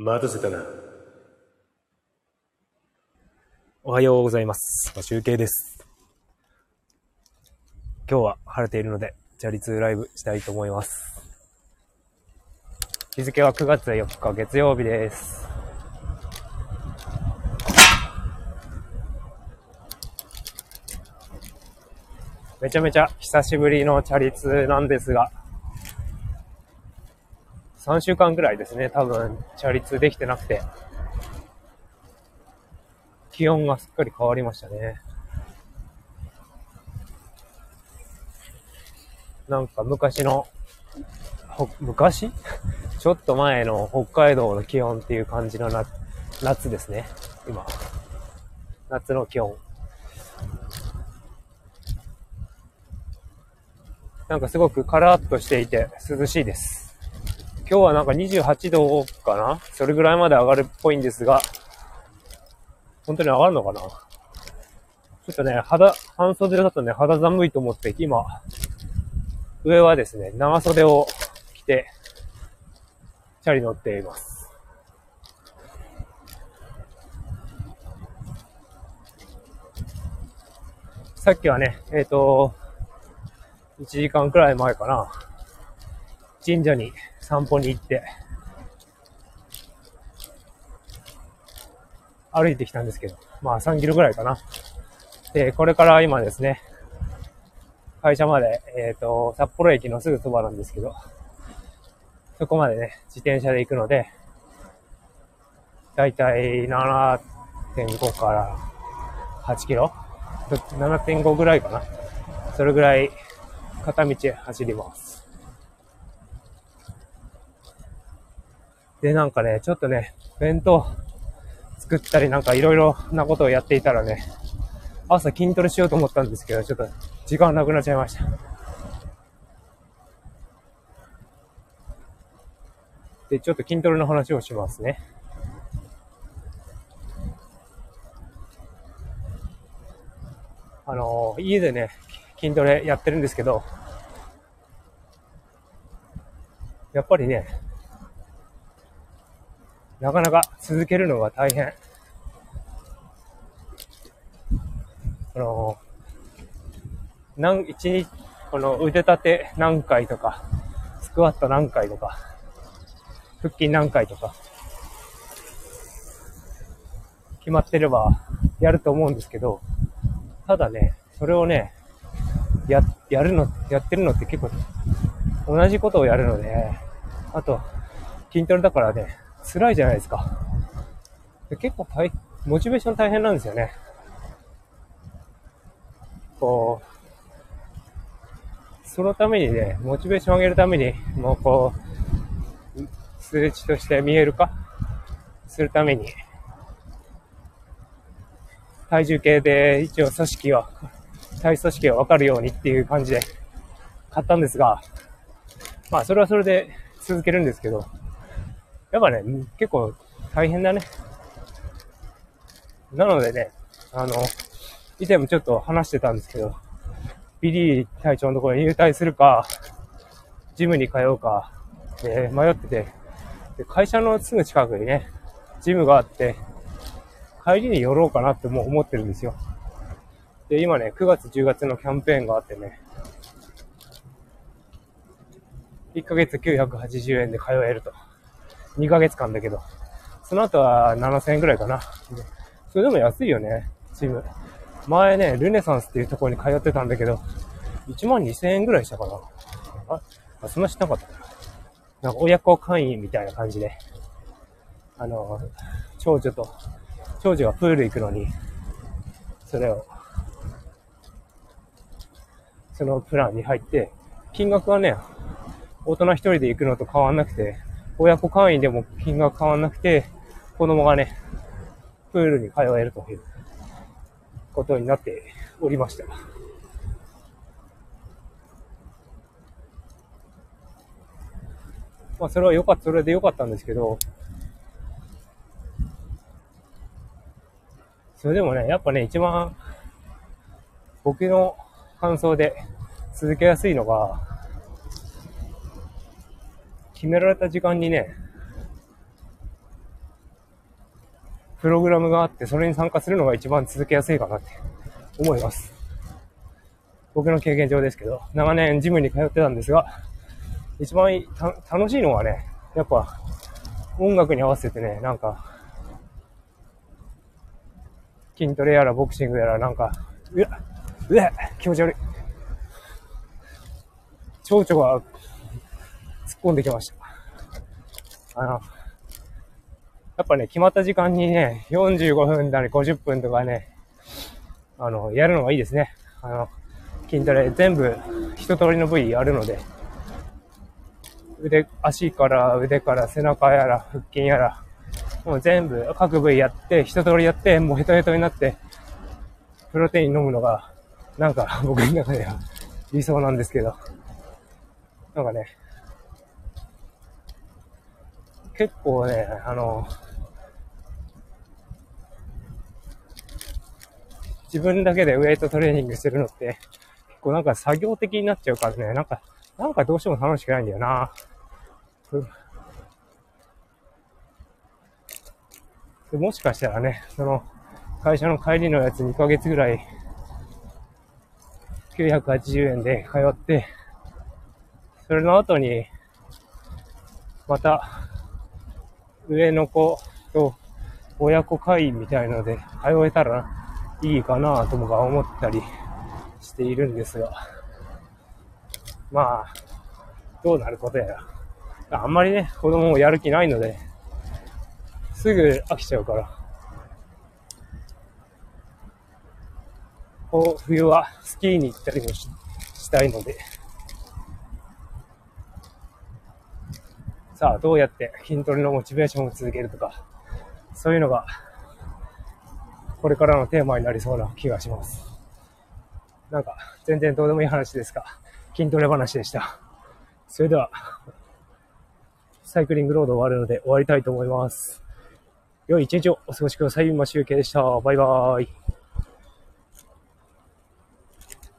待たせたな。おはようございます。集計です。今日は晴れているので、チャリ通ライブしたいと思います。日付は9月4日月曜日です。めちゃめちゃ久しぶりのチャリ通なんですが、3週間くらいですね、多分、チャリ通できてなくて、気温がすっかり変わりましたね。なんか昔の、ほ昔？ちょっと前の北海道の気温っていう感じのな夏ですね。今。夏の気温。なんかすごくカラーっとしていて涼しいです。今日はなんか28度かな？それぐらいまで上がるっぽいんですが、本当に上がるのかな？ちょっとね、肌、半袖だとね、肌寒いと思って、今、上はですね、長袖を着て、チャリ乗っています。さっきはね、えっ、と、1時間くらい前かな、神社に散歩に行って、歩いてきたんですけど、まあ3キロぐらいかな。で、これから今ですね、会社まで、えっ、と、札幌駅のすぐそばなんですけど、そこまでね、自転車で行くので、だいたい7.5から8キロ ?7.5 ぐらいかな。それぐらい片道走ります。で、なんかね、ちょっとね、弁当作ったりなんかいろいろなことをやっていたらね、朝筋トレしようと思ったんですけど、ちょっと時間なくなっちゃいました。で、ちょっと筋トレの話をしますね。あのー家でね、筋トレやってるんですけど、やっぱりね、なかなか続けるのが大変。あの、何、一日、この腕立て何回とか、スクワット何回とか、腹筋何回とか、決まってればやると思うんですけど、ただね、それをね、や、やるの、やってるのって結構、同じことをやるので、あと、筋トレだからね、辛いじゃないですか。結構大、モチベーション大変なんですよね。こう、そのためにね、モチベーション上げるために、もうこう、数値として見える化するために、体重計で一応組織は、体組織がわかるようにっていう感じで買ったんですが、まあそれはそれで続けるんですけど、やっぱね、結構大変だね。なのでね、あの、以前もちょっと話してたんですけど、ビリー隊長のところに入隊するか、ジムに通うか、で迷っててで、会社のすぐ近くにね、ジムがあって、帰りに寄ろうかなってもう思ってるんですよ。で、今ね、9月10月のキャンペーンがあってね、1ヶ月980円で通えると。2ヶ月間だけど。その後は7000円くらいかな。それでも安いよね、ジム。前ね、ルネサンスっていうところに通ってたんだけど、1万2000円くらいしたかな。あ、あそんなしなかったな。なんか親子会員みたいな感じで。あの、長女と、長女がプール行くのに、それを、そのプランに入って、金額はね、大人一人で行くのと変わんなくて、親子会員でも金額変わんなくて、子供がね、プールに通えるということになっておりました。まあ、それは良かった、それで良かったんですけど、それでもね、やっぱね、一番、僕の感想で続けやすいのが、決められた時間にね、プログラムがあって、それに参加するのが一番続けやすいかなって思います。僕の経験上ですけど、長年ジムに通ってたんですが、一番楽しいのはね、やっぱ音楽に合わせてね、なんか、筋トレやらボクシングやらなんか、うわ、うわ、気持ち悪い。蝶々がっ込んできました。あの、やっぱね、決まった時間にね、45分だり50分とかね、あの、やるのがいいですね。あの、筋トレ全部一通りの部位あるので、腕、足から腕から背中やら腹筋やら、もう全部各部位やって、一通りやって、もうヘトヘトになって、プロテイン飲むのが、なんか僕の中では理想なんですけど、なんかね、結構ね、あの、自分だけでウェイトトレーニングするのって、結構なんか作業的になっちゃうからね、なんか、なんかどうしても楽しくないんだよな。でもしかしたらね、その、会社の帰りのやつ2ヶ月ぐらい、980円で通って、それの後に、また、上の子と親子会員みたいので通えたらいいかなともか思ったりしているんですが、まあ、どうなることやら。あんまりね、子供もやる気ないので、すぐ飽きちゃうから。こう、冬はスキーに行ったりもしたいので。さあ、どうやって筋トレのモチベーションを続けるとか、そういうのが、これからのテーマになりそうな気がします。なんか、全然どうでもいい話ですが、筋トレ話でした。それでは、サイクリングロード終わるので終わりたいと思います。良い一日をお過ごしください。マシュウケでした。バイバーイ。